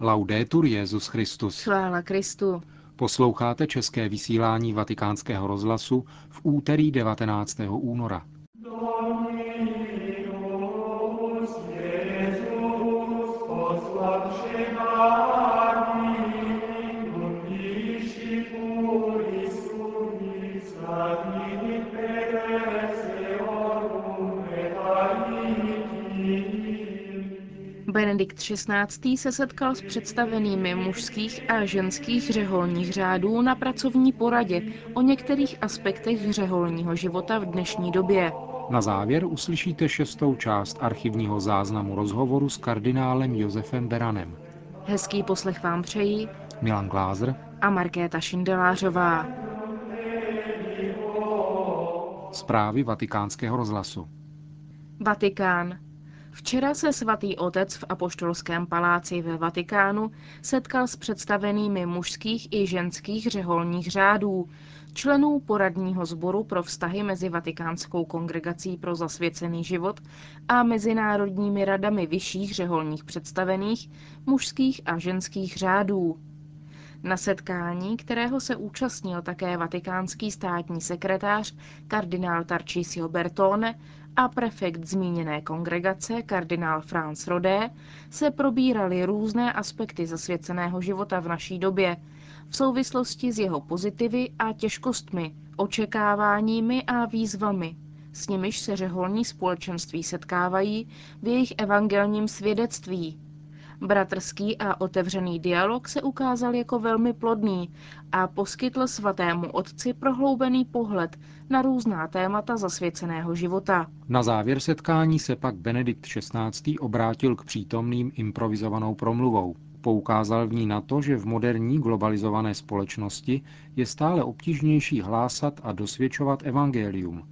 Laudetur Jezus Christus. Chvála Kristu. Posloucháte české vysílání Vatikánského rozhlasu v úterý 19. února. Benedikt XVI. se setkal s představenými mužských a ženských řeholních řádů na pracovní poradě o některých aspektech řeholního života v dnešní době. Na závěr uslyšíte šestou část archivního záznamu rozhovoru s kardinálem Josefem Beranem. Hezký poslech vám přejí Milan Glázer a Markéta Šindelářová. Zprávy vatikánského rozhlasu. Vatikán. Včera se svatý otec v Apoštolském paláci ve Vatikánu setkal s představenými mužských i ženských řeholních řádů, členů poradního sboru pro vztahy mezi Vatikánskou kongregací pro zasvěcený život a mezinárodními radami vyšších řeholních představených mužských a ženských řádů. Na setkání, kterého se účastnil také vatikánský státní sekretář kardinál Tarcisio Bertone a prefekt zmíněné kongregace kardinál Franz Rodé, se probíraly různé aspekty zasvěceného života v naší době v souvislosti s jeho pozitivy a těžkostmi, očekáváními a výzvami, s nimiž se řeholní společenství setkávají v jejich evangelním svědectví, Bratrský a otevřený dialog se ukázal jako velmi plodný a poskytl svatému otci prohloubený pohled na různá témata zasvěceného života. Na závěr setkání se pak Benedikt XVI. obrátil k přítomným improvizovanou promluvou. Poukázal v ní na to, že v moderní globalizované společnosti je stále obtížnější hlásat a dosvědčovat evangelium,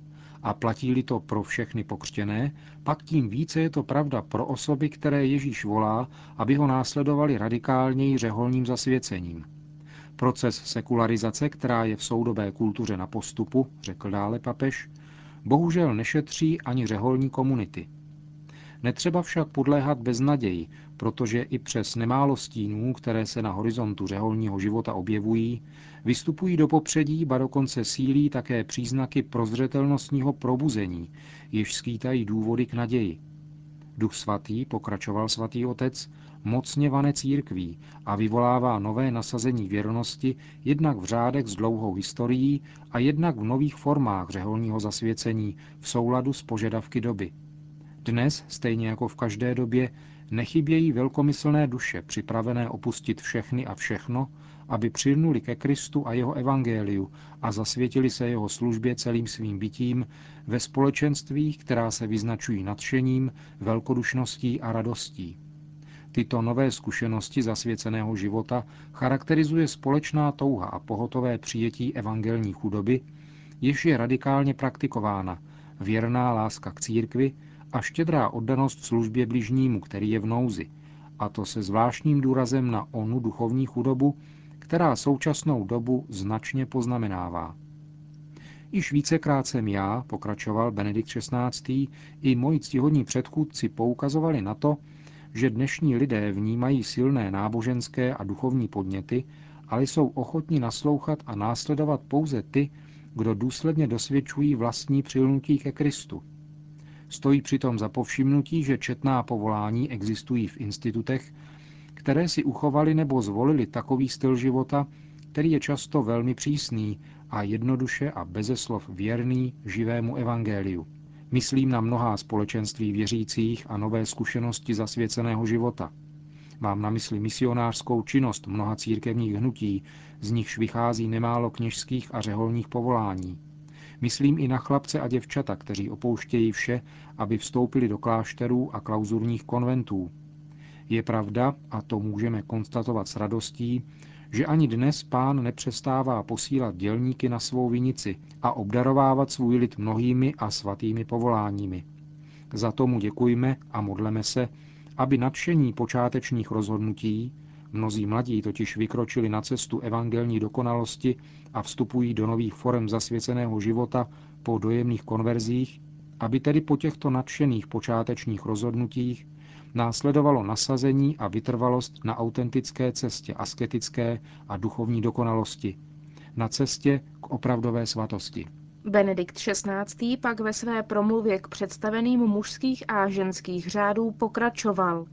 a platí-li to pro všechny pokřtěné, pak tím více je to pravda pro osoby, které Ježíš volá, aby ho následovali radikálněji řeholním zasvěcením. Proces sekularizace, která je v soudobé kultuře na postupu, řekl dále papež, bohužel nešetří ani řeholní komunity. Netřeba však podléhat beznaději, protože i přes nemálo stínů, které se na horizontu řeholního života objevují, vystupují do popředí, ba dokonce sílí také příznaky prozřetelnostního probuzení, jež skýtají důvody k naději. Duch svatý, pokračoval svatý otec, mocně vane církví a vyvolává nové nasazení věrnosti jednak v řádech s dlouhou historií a jednak v nových formách řeholního zasvěcení v souladu s požadavky doby. Dnes, stejně jako v každé době, nechybějí velkomyslné duše připravené opustit všechny a všechno, aby přilnuli ke Kristu a jeho evangeliu a zasvětili se jeho službě celým svým bytím ve společenstvích, která se vyznačují nadšením, velkodušností a radostí. Tyto nové zkušenosti zasvěceného života charakterizuje společná touha a pohotové přijetí evangelní chudoby, jež je radikálně praktikována, věrná láska k církvi a štědrá oddanost službě bližnímu, který je v nouzi, a to se zvláštním důrazem na onu duchovní chudobu, která současnou dobu značně poznamenává. Již vícekrát jsem já, pokračoval Benedikt XVI., i moji ctihodní předchůdci poukazovali na to, že dnešní lidé vnímají silné náboženské a duchovní podněty, ale jsou ochotni naslouchat a následovat pouze ty, kdo důsledně dosvědčují vlastní přilnutí ke Kristu. Stojí přitom za povšimnutí, že četná povolání existují v institutech, které si uchovali nebo zvolili takový styl života, který je často velmi přísný a jednoduše a beze slov věrný živému evangeliu. Myslím na mnohá společenství věřících a nové zkušenosti zasvěceného života. Mám na mysli misionářskou činnost mnoha církevních hnutí, z nichž vychází nemálo kněžských a řeholních povolání. Myslím i na chlapce a děvčata, kteří opouštějí vše, aby vstoupili do klášterů a klauzurních konventů, je pravda, a to můžeme konstatovat s radostí, že ani dnes pán nepřestává posílat dělníky na svou vinici a obdarovávat svůj lid mnohými a svatými povoláními. Za tomu děkujme a modleme se, aby nadšení počátečních rozhodnutí, mnozí mladí totiž vykročili na cestu evangelní dokonalosti a vstupují do nových forem zasvěceného života po dojemných konverzích, aby tedy po těchto nadšených počátečních rozhodnutích Následovalo nasazení a vytrvalost na autentické cestě asketické a duchovní dokonalosti, na cestě k opravdové svatosti. Benedikt XVI. pak ve své promluvě k představeným mužských a ženských řádů pokračoval.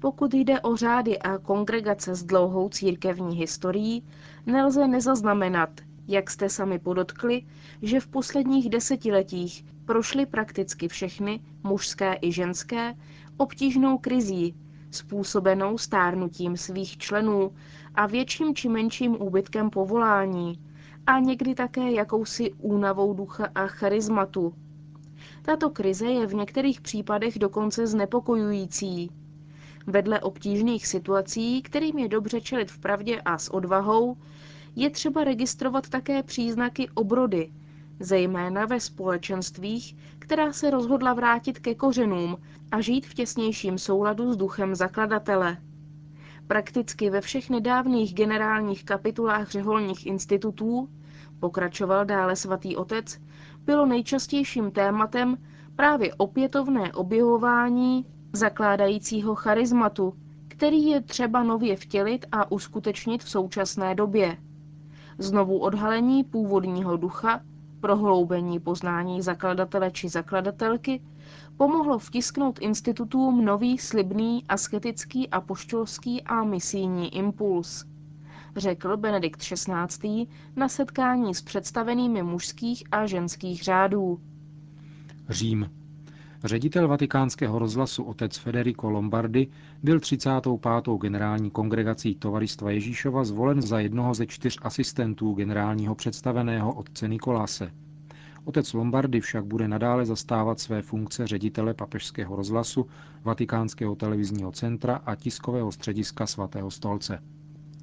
Pokud jde o řády a kongregace s dlouhou církevní historií, nelze nezaznamenat, jak jste sami podotkli, že v posledních desetiletích prošly prakticky všechny, mužské i ženské, obtížnou krizí, způsobenou stárnutím svých členů a větším či menším úbytkem povolání a někdy také jakousi únavou ducha a charizmatu. Tato krize je v některých případech dokonce znepokojující. Vedle obtížných situací, kterým je dobře čelit v pravdě a s odvahou, je třeba registrovat také příznaky obrody, zejména ve společenstvích, která se rozhodla vrátit ke kořenům a žít v těsnějším souladu s duchem zakladatele. Prakticky ve všech nedávných generálních kapitulách řeholních institutů, pokračoval dále svatý otec, bylo nejčastějším tématem právě opětovné objevování zakládajícího charizmatu, který je třeba nově vtělit a uskutečnit v současné době. Znovu odhalení původního ducha, prohloubení poznání zakladatele či zakladatelky, pomohlo vtisknout institutům nový slibný asketický apoštolský a misijní impuls, řekl Benedikt XVI. na setkání s představenými mužských a ženských řádů. Řím. Ředitel vatikánského rozhlasu otec Federico Lombardi byl 35. generální kongregací Tovaristva Ježíšova zvolen za jednoho ze čtyř asistentů generálního představeného otce Nikoláse. Otec Lombardy však bude nadále zastávat své funkce ředitele papežského rozhlasu, Vatikánského televizního centra a tiskového střediska svatého stolce.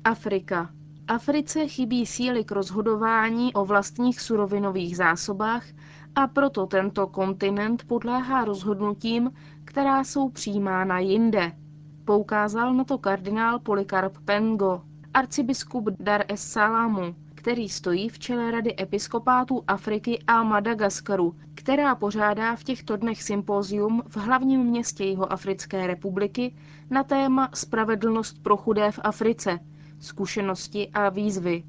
Afrika. Africe chybí síly k rozhodování o vlastních surovinových zásobách a proto tento kontinent podléhá rozhodnutím, která jsou přijímána jinde. Poukázal na to kardinál Polikarp Pengo, arcibiskup Dar es Salamu, který stojí v čele Rady episkopátů Afriky a Madagaskaru, která pořádá v těchto dnech sympózium v hlavním městě jeho Africké republiky na téma Spravedlnost pro chudé v Africe, zkušenosti a výzvy.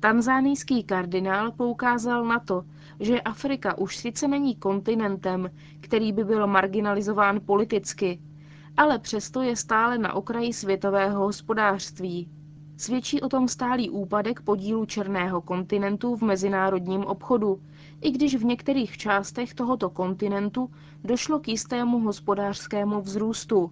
Tanzánijský kardinál poukázal na to, že Afrika už sice není kontinentem, který by byl marginalizován politicky, ale přesto je stále na okraji světového hospodářství. Svědčí o tom stálý úpadek podílu černého kontinentu v mezinárodním obchodu, i když v některých částech tohoto kontinentu došlo k jistému hospodářskému vzrůstu.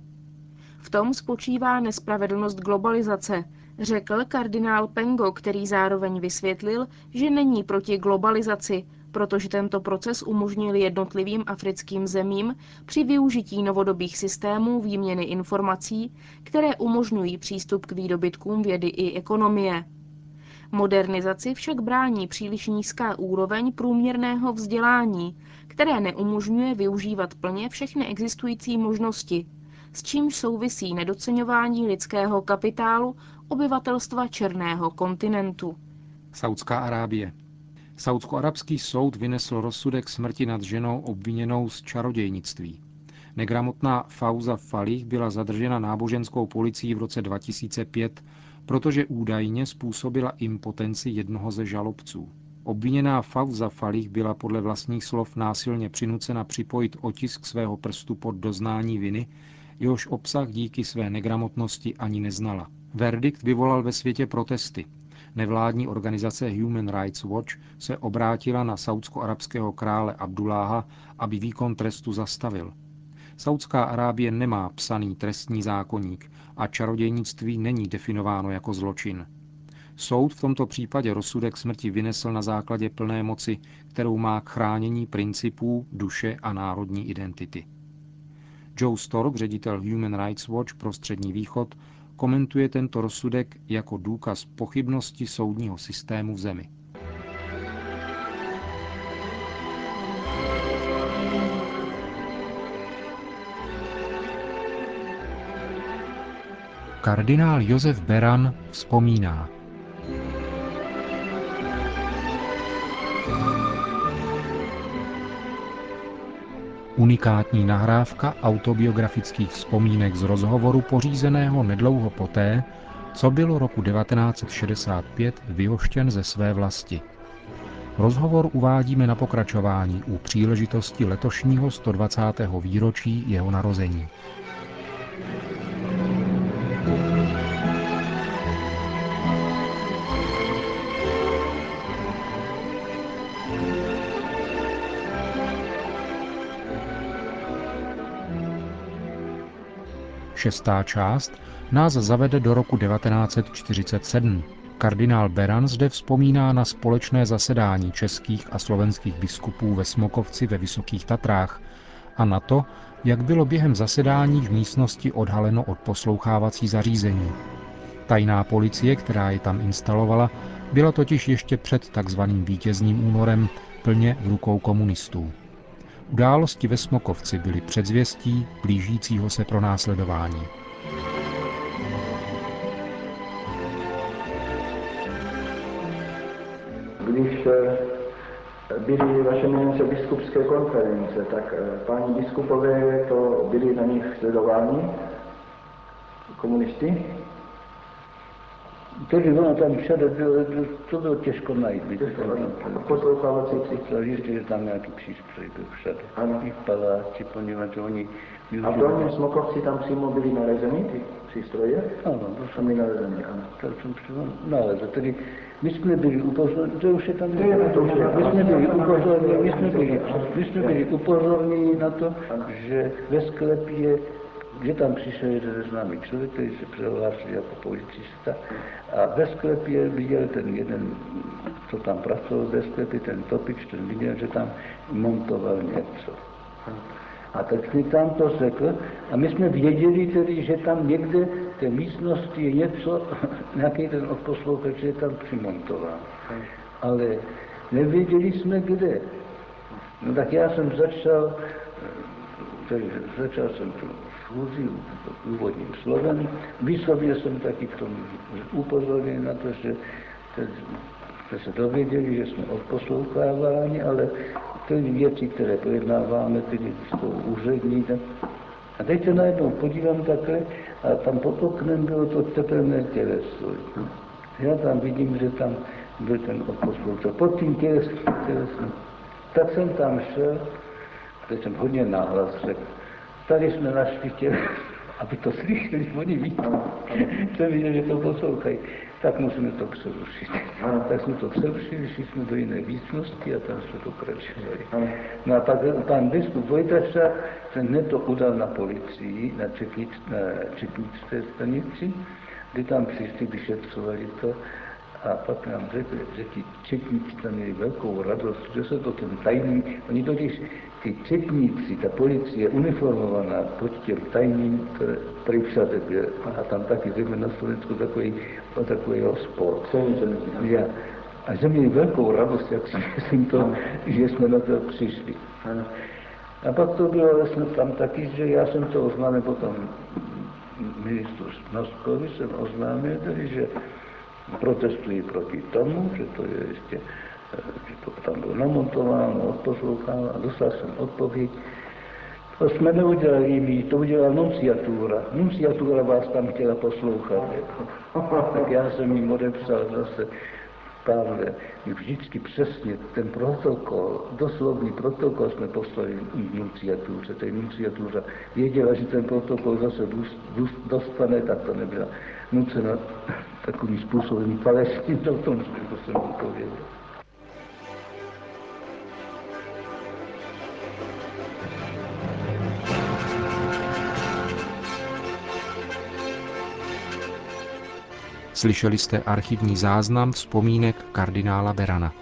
V tom spočívá nespravedlnost globalizace, řekl kardinál Pengo, který zároveň vysvětlil, že není proti globalizaci, protože tento proces umožnil jednotlivým africkým zemím při využití novodobých systémů výměny informací, které umožňují přístup k výdobytkům vědy i ekonomie. Modernizaci však brání příliš nízká úroveň průměrného vzdělání, které neumožňuje využívat plně všechny existující možnosti, s čímž souvisí nedoceňování lidského kapitálu obyvatelstva černého kontinentu. Saudská Arábie. Saudsko-arabský soud vynesl rozsudek smrti nad ženou obviněnou z čarodějnictví. Negramotná Fauza Falih byla zadržena náboženskou policií v roce 2005, protože údajně způsobila impotenci jednoho ze žalobců. Obviněná Fauza Falih byla podle vlastních slov násilně přinucena připojit otisk svého prstu pod doznání viny, jehož obsah díky své negramotnosti ani neznala. Verdikt vyvolal ve světě protesty. Nevládní organizace Human Rights Watch se obrátila na saudsko-arabského krále Abdulláha, aby výkon trestu zastavil. Saudská Arábie nemá psaný trestní zákoník a čarodějnictví není definováno jako zločin. Soud v tomto případě rozsudek smrti vynesl na základě plné moci, kterou má k chránění principů, duše a národní identity. Joe Stork, ředitel Human Rights Watch pro Střední východ, komentuje tento rozsudek jako důkaz pochybnosti soudního systému v zemi. Kardinál Josef Beran vzpomíná. Unikátní nahrávka autobiografických vzpomínek z rozhovoru pořízeného nedlouho poté, co bylo roku 1965 vyhoštěn ze své vlasti. Rozhovor uvádíme na pokračování u příležitosti letošního 120. výročí jeho narození. Šestá část nás zavede do roku 1947. Kardinál Beran zde vzpomíná na společné zasedání českých a slovenských biskupů ve Smokovci ve Vysokých Tatrách a na to, jak bylo během zasedání v místnosti odhaleno odposlouchávací zařízení. Tajná policie, která je tam instalovala, byla totiž ještě před takzvaným vítězným únorem plně v rukou komunistů. Události ve Smokovci byly předzvěstí blížícího se pronásledování. Když eh, byly vaše jmenence biskupské konference, tak eh, páni biskupové to byli na nich sledováni, komunisti? Takže ono tam všade to bylo těžko najít. Poslouchávací přístroj. Ještě, že tam nějaký přístroj byl všade. Ano. I v paláci, poněvadž oni A v Dolním Smokovci tam přímo byly nalezeny ty přístroje? Ano, to Tam byly nalezeny, ano. to jsem přímo nalezl. Tedy my jsme byli upozorněni, to už je tam, To je, to už je. my jsme byli upozorněni, my jsme byli, my jsme byli upozorněni na to, že ve sklepě že tam přišel jeden známý člověk, který se přihlásil jako policista a ve sklepě viděl ten jeden, co tam pracoval ve sklepě, ten topič, ten viděl, že tam montoval něco. A tak mi tam to řekl a my jsme věděli tedy, že tam někde v té místnosti je něco, nějaký ten odposlouchač je tam přimontován. Ale nevěděli jsme kde. No tak já jsem začal, tedy začal jsem tu schůzi úvodním slovem. Výslovně jsem taky k tomu upozornil na to, že jsme se dověděli, že jsme odposloucháváni, ale ty věci, které pojednáváme, tedy jsou úřední. A teď se najednou podívám takhle a tam pod oknem bylo to tepelné těleso. Já tam vidím, že tam byl ten odposlouchač. Pod tím tělesem. Tak jsem tam šel, teď jsem hodně nahlas řekl, tady jsme našli tě, aby to slyšeli oni víc. Jsem viděl, že to poslouchají. Tak musíme to přerušit. Tak jsme to přerušili, šli jsme do jiné místnosti a tam jsme pokračovali. No a pak pan biskup Vojtaša se hned to udal na policii, na, četnic, na četnické stanici, kdy tam přišli, vyšetřovali to pak nám řekli, že ti četníci tam měli velkou radost, že se to ten tajný, oni totiž ty četníci, ta policie uniformovaná pod těm tajným, který všade byl, a tam taky zejména na Slovensku takový, takový sport. Ja. A že měli velkou radost, jak si myslím to, že jsme na to přišli. A pak to bylo vlastně tam taky, že já jsem to oznámil potom ministru Noskovi, jsem oznámil tedy, že protestují proti tomu, že to je ještě, že to tam bylo namontováno, odposloucháno a dostal jsem odpověď. To jsme neudělali my, to udělala nunciatura. Nunciatura vás tam chtěla poslouchat. Tak já jsem jim odepsal zase, Pavle, my vždycky přesně ten protokol, doslovný protokol jsme poslali nunciatuře. Tej nunciatura věděla, že ten protokol zase dostane, tak to nebyla nucena takovým způsobem falešný, to v tom smyslu jsem odpověděl. Slyšeli jste archivní záznam vzpomínek kardinála Berana.